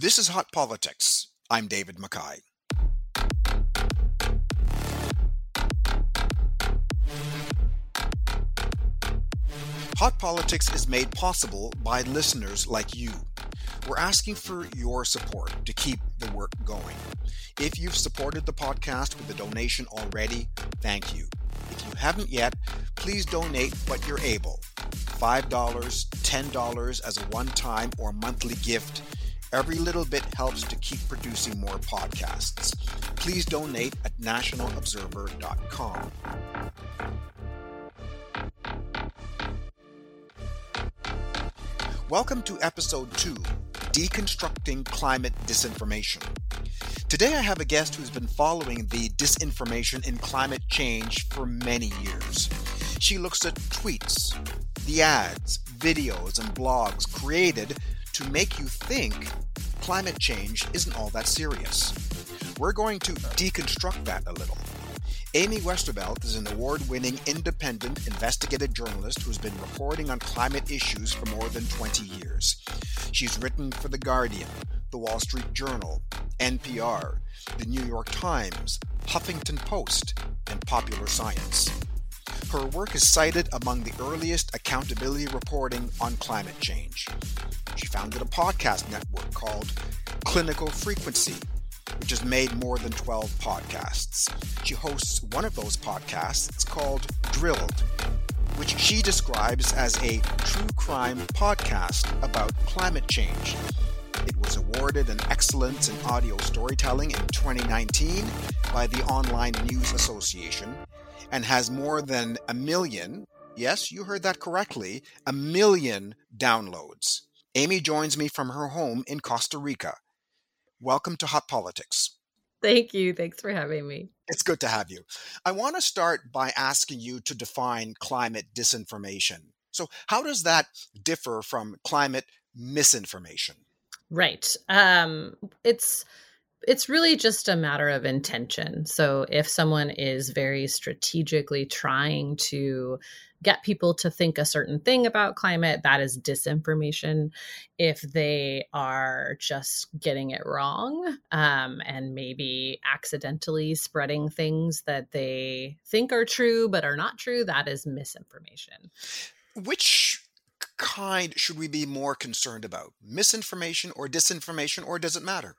This is Hot Politics. I'm David McKay. Hot Politics is made possible by listeners like you. We're asking for your support to keep the work going. If you've supported the podcast with a donation already, thank you. If you haven't yet, please donate what you're able. $5, $10 as a one time or monthly gift. Every little bit helps to keep producing more podcasts. Please donate at nationalobserver.com. Welcome to episode 2 Deconstructing Climate Disinformation. Today I have a guest who's been following the disinformation in climate change for many years. She looks at tweets, the ads, videos, and blogs created to make you think climate change isn't all that serious. We're going to deconstruct that a little. Amy Westervelt is an award winning independent investigative journalist who's been reporting on climate issues for more than 20 years. She's written for The Guardian, The Wall Street Journal, NPR, The New York Times, Huffington Post, and Popular Science. Her work is cited among the earliest accountability reporting on climate change. She founded a podcast network called Critical Frequency, which has made more than 12 podcasts. She hosts one of those podcasts. It's called Drilled, which she describes as a true crime podcast about climate change. It was awarded an Excellence in Audio Storytelling in 2019 by the Online News Association and has more than a million, yes, you heard that correctly, a million downloads. Amy joins me from her home in Costa Rica. Welcome to Hot Politics. Thank you. Thanks for having me. It's good to have you. I want to start by asking you to define climate disinformation. So, how does that differ from climate misinformation? Right. Um, it's it's really just a matter of intention. So if someone is very strategically trying to get people to think a certain thing about climate, that is disinformation. If they are just getting it wrong um, and maybe accidentally spreading things that they think are true but are not true, that is misinformation. Which kind should we be more concerned about? Misinformation or disinformation, or does it matter?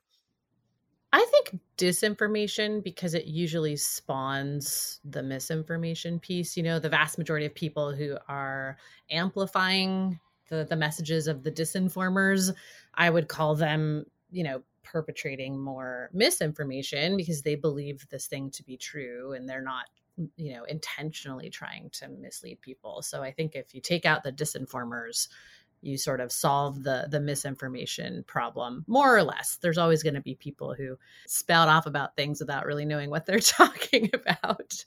I think disinformation because it usually spawns the misinformation piece. You know, the vast majority of people who are amplifying the, the messages of the disinformers, I would call them, you know, perpetrating more misinformation because they believe this thing to be true and they're not mm, you know intentionally trying to mislead people so i think if you take out the disinformers you sort of solve the the misinformation problem more or less. There's always going to be people who spout off about things without really knowing what they're talking about.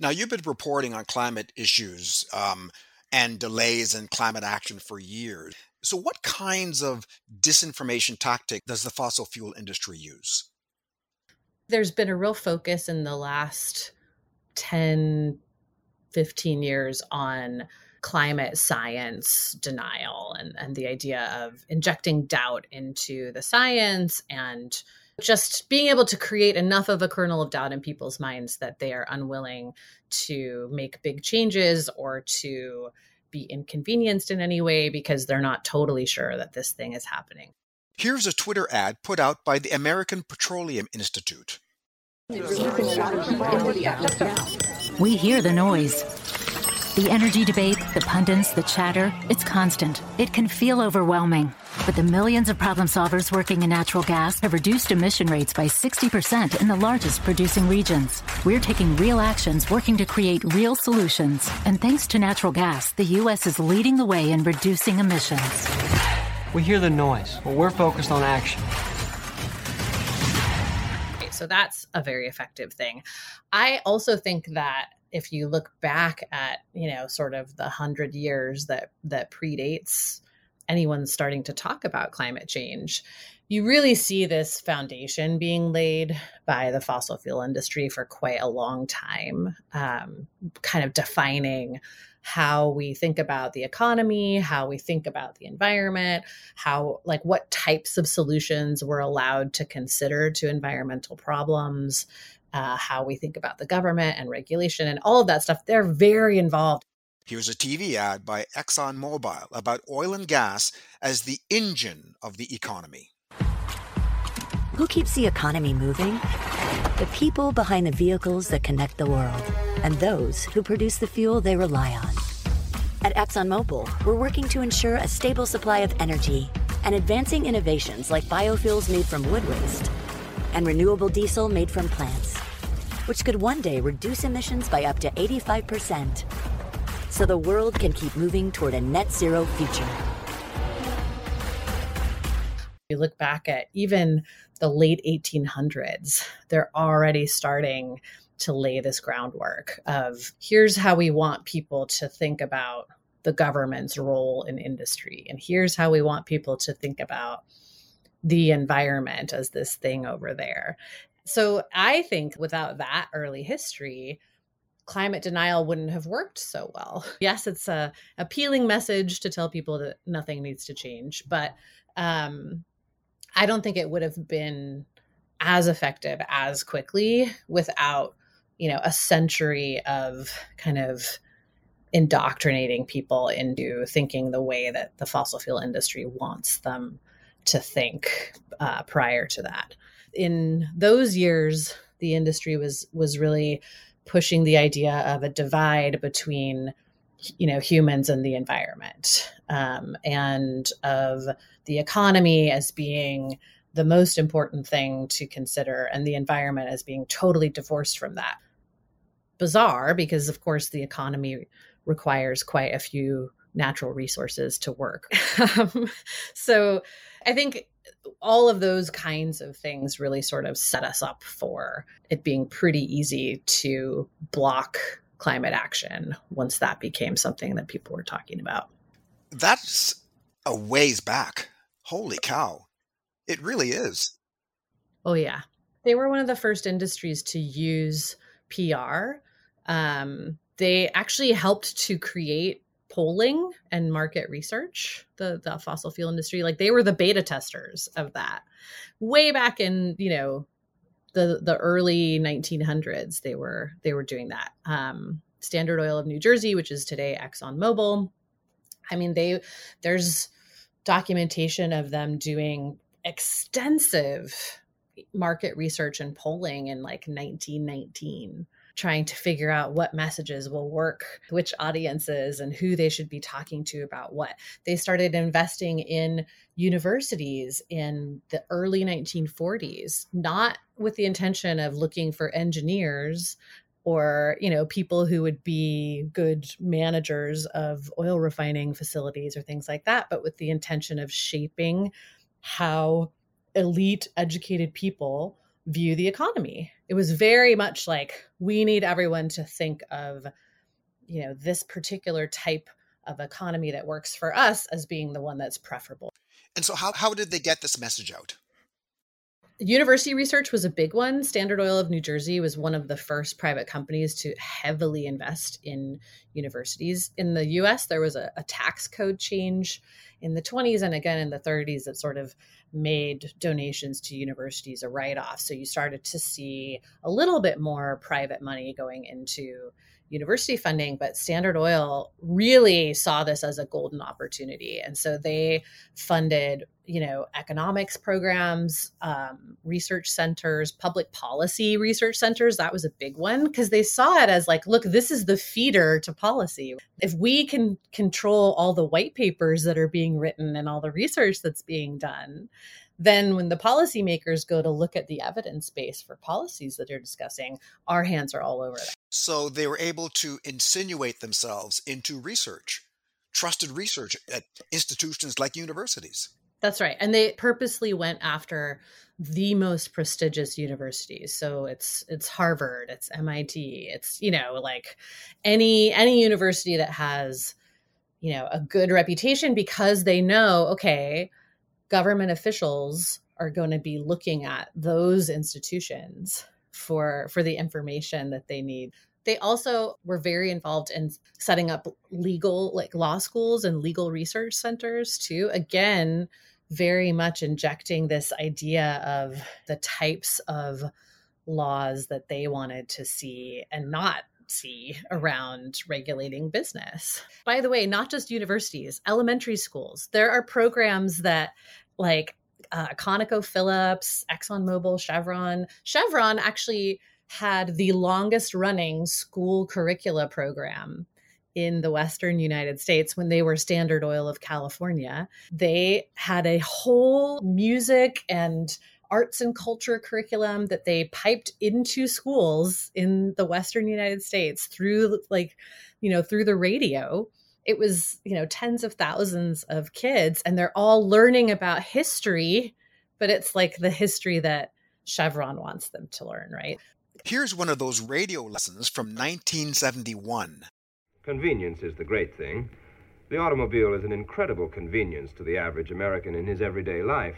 Now you've been reporting on climate issues um, and delays in climate action for years. So what kinds of disinformation tactic does the fossil fuel industry use? There's been a real focus in the last 10 15 years on climate science denial and, and the idea of injecting doubt into the science and just being able to create enough of a kernel of doubt in people's minds that they are unwilling to make big changes or to be inconvenienced in any way because they're not totally sure that this thing is happening. Here's a Twitter ad put out by the American Petroleum Institute. We hear the noise the energy debate, the pundits, the chatter, it's constant. It can feel overwhelming. But the millions of problem solvers working in natural gas have reduced emission rates by 60% in the largest producing regions. We're taking real actions working to create real solutions. And thanks to natural gas, the U.S. is leading the way in reducing emissions. We hear the noise, but we're focused on action. So that's a very effective thing. I also think that if you look back at you know sort of the hundred years that that predates anyone starting to talk about climate change you really see this foundation being laid by the fossil fuel industry for quite a long time um, kind of defining how we think about the economy, how we think about the environment, how, like, what types of solutions we're allowed to consider to environmental problems, uh, how we think about the government and regulation and all of that stuff. They're very involved. Here's a TV ad by ExxonMobil about oil and gas as the engine of the economy. Who keeps the economy moving? The people behind the vehicles that connect the world, and those who produce the fuel they rely on. At ExxonMobil, we're working to ensure a stable supply of energy and advancing innovations like biofuels made from wood waste and renewable diesel made from plants, which could one day reduce emissions by up to 85%. So the world can keep moving toward a net zero future. You look back at even the late 1800s, they're already starting to lay this groundwork of here's how we want people to think about the government's role in industry. And here's how we want people to think about the environment as this thing over there. So I think without that early history, climate denial wouldn't have worked so well. Yes, it's a appealing message to tell people that nothing needs to change, but um, I don't think it would have been as effective as quickly without, you know, a century of kind of indoctrinating people into thinking the way that the fossil fuel industry wants them to think uh, prior to that. In those years, the industry was was really pushing the idea of a divide between you know humans and the environment um, and of the economy as being the most important thing to consider and the environment as being totally divorced from that bizarre because of course the economy requires quite a few natural resources to work um, so i think all of those kinds of things really sort of set us up for it being pretty easy to block climate action once that became something that people were talking about. That's a ways back. Holy cow. It really is. Oh, yeah. They were one of the first industries to use PR. Um, they actually helped to create polling and market research the the fossil fuel industry like they were the beta testers of that. Way back in you know the the early 1900s they were they were doing that. Um, standard oil of new jersey which is today exxon mobil i mean they there's documentation of them doing extensive market research and polling in like 1919 trying to figure out what messages will work, which audiences, and who they should be talking to about what. They started investing in universities in the early 1940s, not with the intention of looking for engineers or you know people who would be good managers of oil refining facilities or things like that but with the intention of shaping how elite educated people view the economy. It was very much like we need everyone to think of, you know, this particular type of economy that works for us as being the one that's preferable. And so, how, how did they get this message out? University research was a big one. Standard Oil of New Jersey was one of the first private companies to heavily invest in universities. In the US, there was a, a tax code change in the 20s and again in the 30s that sort of made donations to universities a write off. So you started to see a little bit more private money going into university funding, but Standard Oil really saw this as a golden opportunity. And so they funded, you know, economics programs, um, research centers, public policy research centers. That was a big one because they saw it as like, look, this is the feeder to policy. If we can control all the white papers that are being written and all the research that's being done, then when the policymakers go to look at the evidence base for policies that they're discussing, our hands are all over that. So they were able to insinuate themselves into research, trusted research at institutions like universities. That's right. And they purposely went after the most prestigious universities. So it's it's Harvard, it's MIT, it's you know like any any university that has you know a good reputation because they know okay, government officials are going to be looking at those institutions for for the information that they need They also were very involved in setting up legal, like law schools and legal research centers too. Again, very much injecting this idea of the types of laws that they wanted to see and not see around regulating business. By the way, not just universities, elementary schools. There are programs that like uh, ConocoPhillips, ExxonMobil, Chevron. Chevron actually had the longest running school curricula program in the Western United States when they were Standard Oil of California. They had a whole music and arts and culture curriculum that they piped into schools in the Western United States through, like, you know, through the radio. It was, you know, tens of thousands of kids, and they're all learning about history, but it's like the history that Chevron wants them to learn, right? Here's one of those radio lessons from 1971. Convenience is the great thing. The automobile is an incredible convenience to the average American in his everyday life.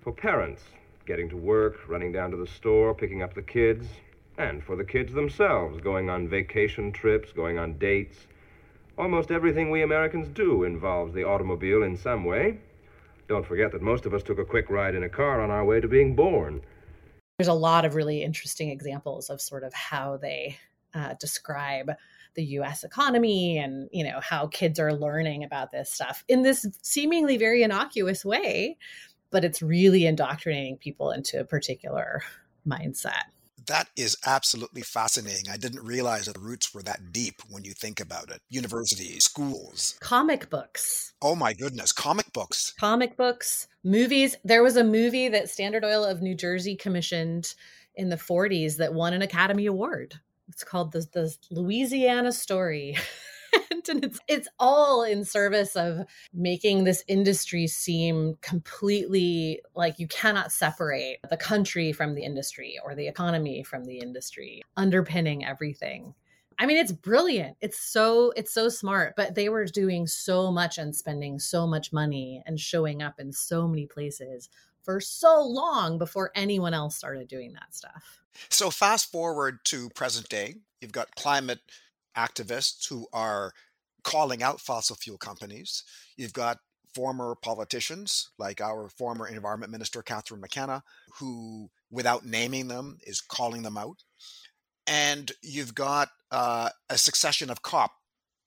For parents, getting to work, running down to the store, picking up the kids, and for the kids themselves, going on vacation trips, going on dates. Almost everything we Americans do involves the automobile in some way. Don't forget that most of us took a quick ride in a car on our way to being born. There's a lot of really interesting examples of sort of how they uh, describe the US economy and you know how kids are learning about this stuff in this seemingly very innocuous way but it's really indoctrinating people into a particular mindset that is absolutely fascinating. I didn't realize that the roots were that deep when you think about it. Universities, schools, comic books. Oh my goodness, comic books. Comic books, movies. There was a movie that Standard Oil of New Jersey commissioned in the 40s that won an Academy Award. It's called the, the Louisiana Story. and it's it's all in service of making this industry seem completely like you cannot separate the country from the industry or the economy from the industry underpinning everything I mean, it's brilliant. It's so it's so smart. But they were doing so much and spending so much money and showing up in so many places for so long before anyone else started doing that stuff. So fast forward to present day, you've got climate activists who are calling out fossil fuel companies. You've got former politicians like our former environment minister Catherine McKenna, who, without naming them, is calling them out. And you've got uh, a succession of COP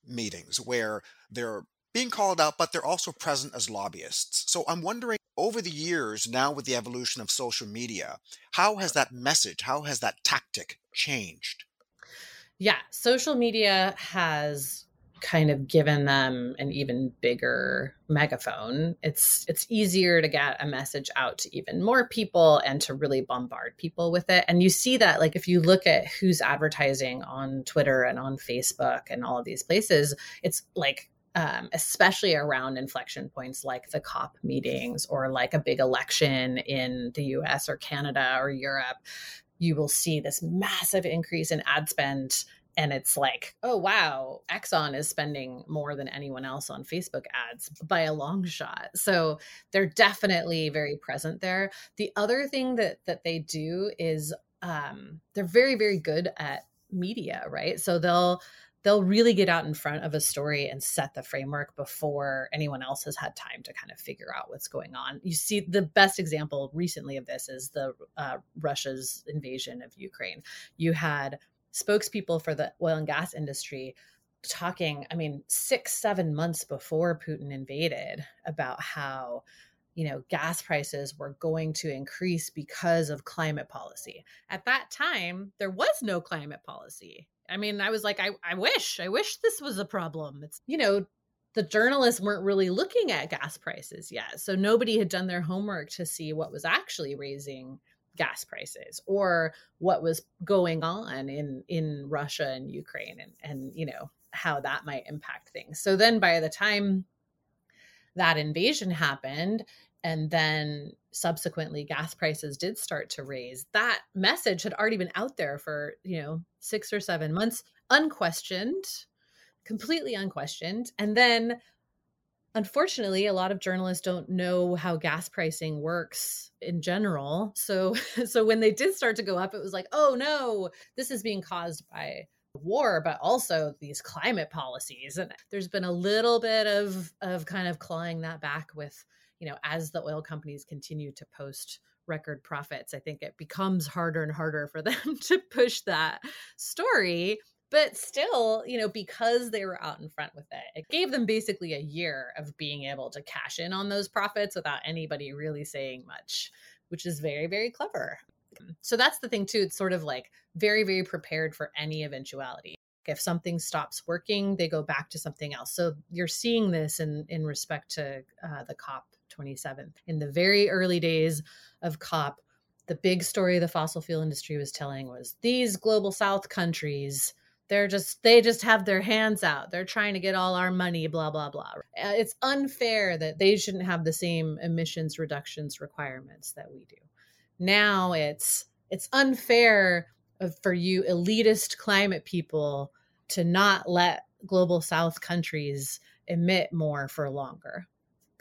meetings where they're being called out, but they're also present as lobbyists. So I'm wondering over the years, now with the evolution of social media, how has that message, how has that tactic changed? Yeah, social media has kind of given them an even bigger megaphone. It's it's easier to get a message out to even more people and to really bombard people with it. And you see that like if you look at who's advertising on twitter and on facebook and all of these places it's like um, especially around inflection points like the COP meetings or like a big election in the US or Canada or Europe, you will see this massive increase in ad spend and it's like, oh wow, Exxon is spending more than anyone else on Facebook ads by a long shot. So they're definitely very present there. The other thing that that they do is um, they're very very good at media, right? So they'll they'll really get out in front of a story and set the framework before anyone else has had time to kind of figure out what's going on. You see, the best example recently of this is the uh, Russia's invasion of Ukraine. You had spokespeople for the oil and gas industry talking, I mean, six, seven months before Putin invaded about how, you know, gas prices were going to increase because of climate policy. At that time, there was no climate policy. I mean, I was like, I, I wish, I wish this was a problem. It's, you know, the journalists weren't really looking at gas prices yet. So nobody had done their homework to see what was actually raising gas prices or what was going on in in Russia and Ukraine and and you know how that might impact things. So then by the time that invasion happened and then subsequently gas prices did start to raise that message had already been out there for you know 6 or 7 months unquestioned completely unquestioned. And then unfortunately a lot of journalists don't know how gas pricing works in general. So so when they did start to go up it was like oh no this is being caused by war but also these climate policies. And there's been a little bit of of kind of clawing that back with you know as the oil companies continue to post record profits i think it becomes harder and harder for them to push that story. But still you know because they were out in front with it it gave them basically a year of being able to cash in on those profits without anybody really saying much which is very very clever. So that's the thing too it's sort of like very very prepared for any eventuality. If something stops working they go back to something else. So you're seeing this in in respect to uh, the cop 27 in the very early days of cop the big story the fossil fuel industry was telling was these global south countries they're just they just have their hands out. They're trying to get all our money blah blah blah. Uh, it's unfair that they shouldn't have the same emissions reductions requirements that we do. Now it's it's unfair for you elitist climate people to not let global south countries emit more for longer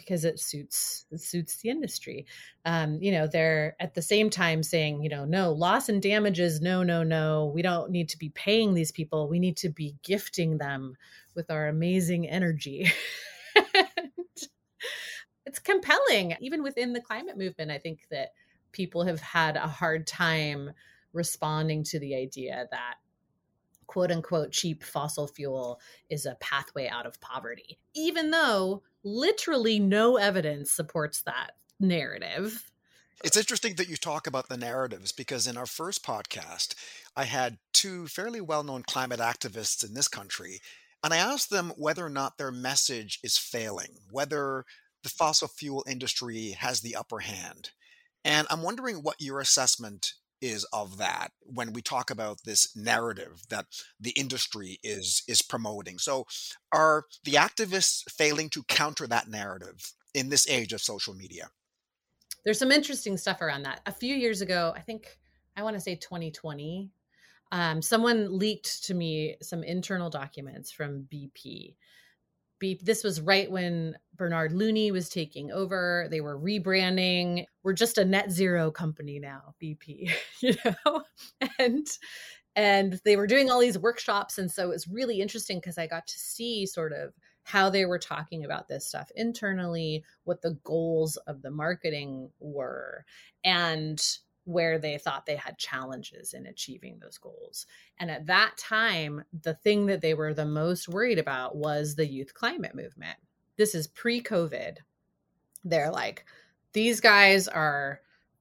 because it suits it suits the industry. Um, you know they're at the same time saying you know no loss and damages no no no. We don't need to be paying these people. We need to be gifting them with our amazing energy. It's compelling even within the climate movement i think that people have had a hard time responding to the idea that quote unquote cheap fossil fuel is a pathway out of poverty, even though literally no evidence supports that narrative. It's interesting that you talk about the narratives because in our first podcast, I had two fairly well known climate activists in this country, and I asked them whether or not their message is failing, whether the fossil fuel industry has the upper hand. And I'm wondering what your assessment is of that when we talk about this narrative that the industry is is promoting. So are the activists failing to counter that narrative in this age of social media? There's some interesting stuff around that. A few years ago, I think I want to say 2020, um, someone leaked to me some internal documents from BP this was right when Bernard Looney was taking over. They were rebranding. We're just a net zero company now, BP, you know? And and they were doing all these workshops and so it was really interesting because I got to see sort of how they were talking about this stuff internally, what the goals of the marketing were. And where they thought they had challenges in achieving those goals. And at that time, the thing that they were the most worried about was the youth climate movement. This is pre COVID. They're like, these guys are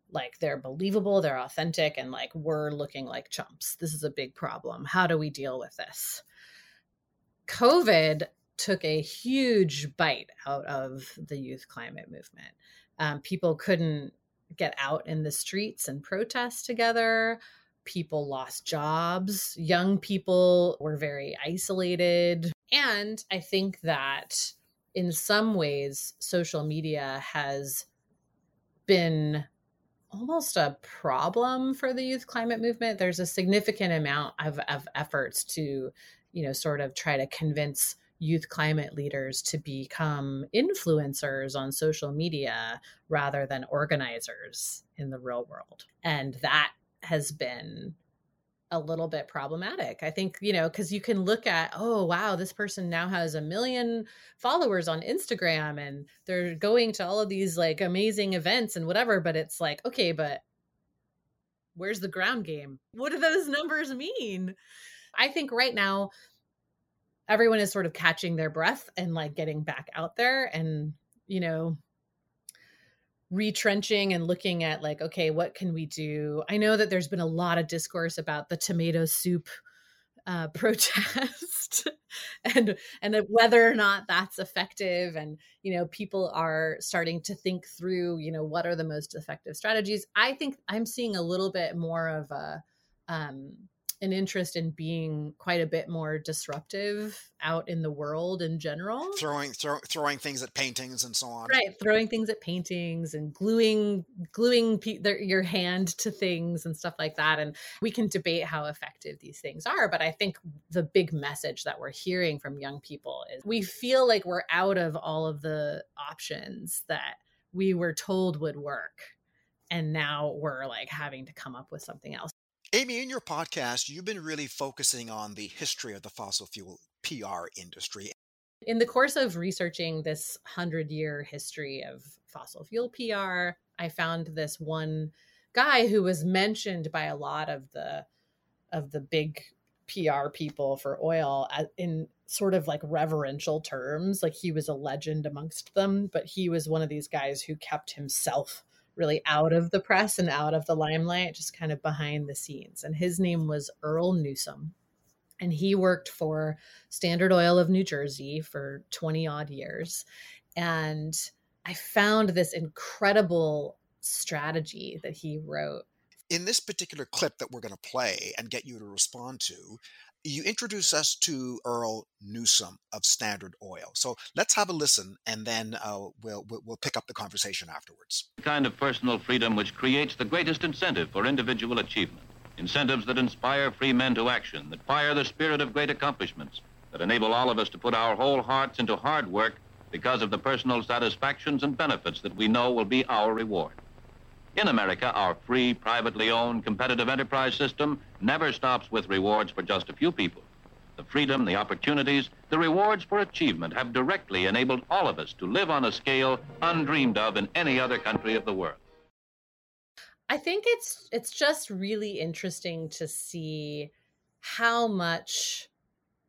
like, they're believable, they're authentic, and like, we're looking like chumps. This is a big problem. How do we deal with this? COVID took a huge bite out of the youth climate movement. Um, people couldn't get out in the streets and protest together. People lost jobs. Young people were very isolated. And I think that in some ways, social media has been almost a problem for the youth climate movement. There's a significant amount of, of efforts to, you know, sort of try to convince youth climate leaders to become influencers on social media rather than organizers in the real world. And that has been a little bit problematic. I think, you know, because you can look at, oh, wow, this person now has a million followers on Instagram and they're going to all of these like amazing events and whatever. But it's like, okay, but where's the ground game? What do those numbers mean? I think right now everyone is sort of catching their breath and like getting back out there and you know retrenching and looking at like okay what can we do? I know that there's been a lot of discourse about the tomato soup uh, protest and and whether or not that's effective and you know people are starting to think through you know what are the most effective strategies. I think i'm seeing a little bit more of a um an interest in being quite a bit more disruptive out in the world in general. Throwing throw, throwing things at paintings and so on. Right, throwing things at paintings and gluing gluing pe- their, your hand to things and stuff like that. And we can debate how effective these things are, but I think the big message that we're hearing from young people is we feel like we're out of all of the options that we were told would work and now we're like having to come up with something else Amy, in your podcast, you've been really focusing on the history of the fossil fuel PR industry. In the course of researching this 100 year history of fossil fuel PR, I found this one guy who was mentioned by a lot of the of the big PR people for oil uh, in sort of like reverential terms. Like he was a legend amongst them, but he was one of these guys who kept himself really out of the press and out of the limelight, just kind of behind the scenes. And his name was Earl Newsom. And he worked for Standard Oil of New Jersey for 20 odd years. And I found this incredible strategy that he wrote. In this particular clip that we're going to play and get you to respond to, you introduce us to Earl Newsom of Standard Oil. So let's have a listen, and then uh, we'll, we'll pick up the conversation afterwards. The kind of personal freedom which creates the greatest incentive for individual achievement. Incentives that inspire free men to action, that fire the spirit of great accomplishments, that enable all of us to put our whole hearts into hard work because of the personal satisfactions and benefits that we know will be our reward. In America, our free, privately owned, competitive enterprise system never stops with rewards for just a few people. The freedom, the opportunities, the rewards for achievement have directly enabled all of us to live on a scale undreamed of in any other country of the world. I think it's it's just really interesting to see how much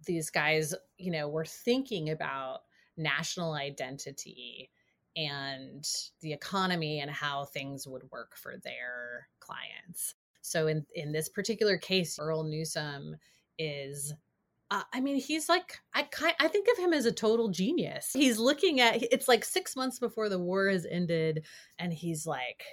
these guys, you know, were thinking about national identity and the economy and how things would work for their clients. So in in this particular case, Earl Newsom is uh, I mean, he's like I kind I think of him as a total genius. He's looking at it's like 6 months before the war has ended and he's like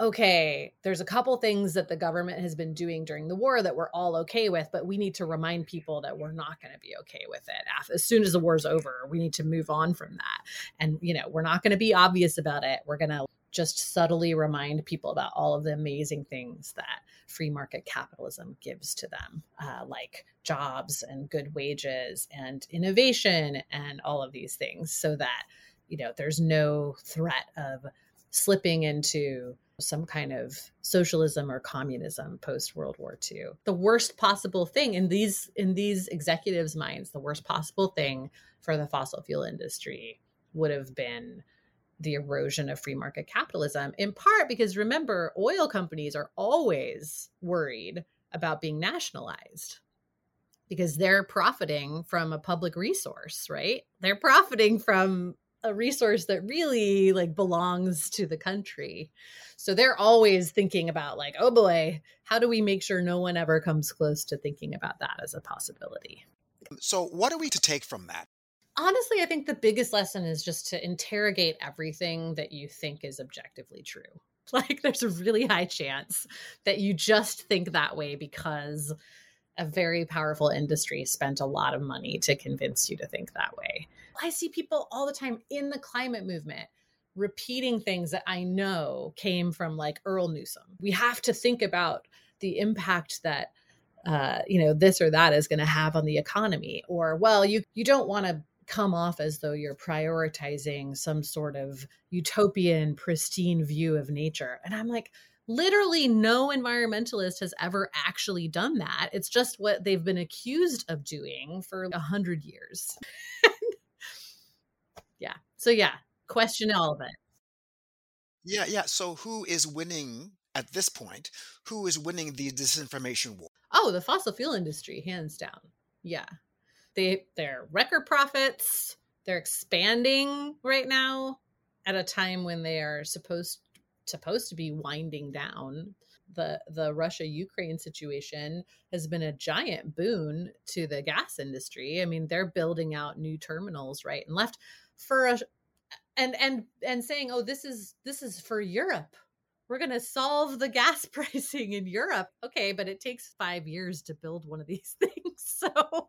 okay, there's a couple things that the government has been doing during the war that we're all okay with, but we need to remind people that we're not going to be okay with it. As soon as the war's over, we need to move on from that. And, you know, we're not going to be obvious about it. We're going to just subtly remind people about all of the amazing things that free market capitalism gives to them, uh, like jobs and good wages and innovation and all of these things, so that, you know, there's no threat of slipping into some kind of socialism or communism post World War II. The worst possible thing in these in these executives' minds, the worst possible thing for the fossil fuel industry would have been the erosion of free market capitalism, in part because remember, oil companies are always worried about being nationalized because they're profiting from a public resource, right? They're profiting from a resource that really like belongs to the country. So they're always thinking about like, oh boy, how do we make sure no one ever comes close to thinking about that as a possibility? So what are we to take from that? Honestly, I think the biggest lesson is just to interrogate everything that you think is objectively true. Like there's a really high chance that you just think that way because a very powerful industry spent a lot of money to convince you to think that way. I see people all the time in the climate movement repeating things that I know came from like Earl Newsom. We have to think about the impact that uh, you know this or that is going to have on the economy or well you you don't want to come off as though you're prioritizing some sort of utopian pristine view of nature and i'm like literally no environmentalist has ever actually done that it's just what they've been accused of doing for a hundred years yeah. So yeah, question all of it. Yeah, yeah. So who is winning at this point? Who is winning the disinformation war? Oh, the fossil fuel industry, hands down. Yeah. They they're record profits. They're expanding right now at a time when they are supposed supposed to be winding down. The the Russia Ukraine situation has been a giant boon to the gas industry. I mean, they're building out new terminals right and left for a and and and saying oh this is this is for europe we're going to solve the gas pricing in europe okay but it takes five years to build one of these things so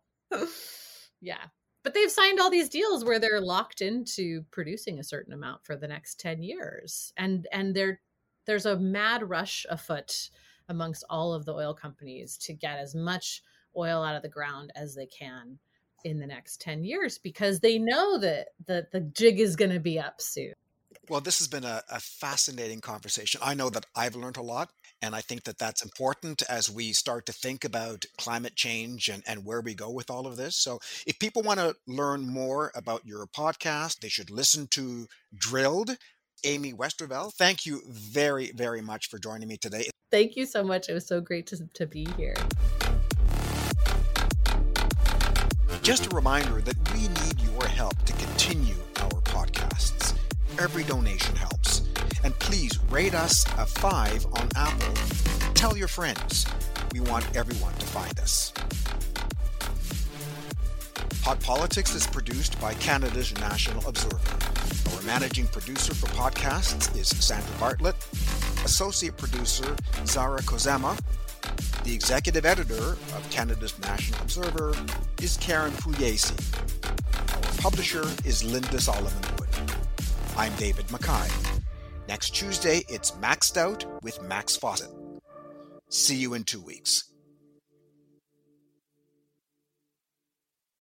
yeah but they've signed all these deals where they're locked into producing a certain amount for the next 10 years and and there there's a mad rush afoot amongst all of the oil companies to get as much oil out of the ground as they can in the next 10 years because they know that the, the jig is going to be up soon. Well, this has been a, a, fascinating conversation. I know that I've learned a lot, and I think that that's important as we start to think about climate change and, and where we go with all of this. So, if people want to learn more about your podcast, they should listen to Drilled. Amy Westervelt, thank you very, very much for joining me today. Thank you so much. It was so great to, to be here. Just a reminder that we need your help to continue. Every donation helps. And please rate us a five on Apple. Tell your friends. We want everyone to find us. Hot Politics is produced by Canada's National Observer. Our managing producer for podcasts is Sandra Bartlett, associate producer Zara Kozema, the executive editor of Canada's National Observer is Karen Pugliese. Our publisher is Linda Solomon. I'm David Mackay. Next Tuesday, it's Maxed Out with Max Fawcett. See you in two weeks.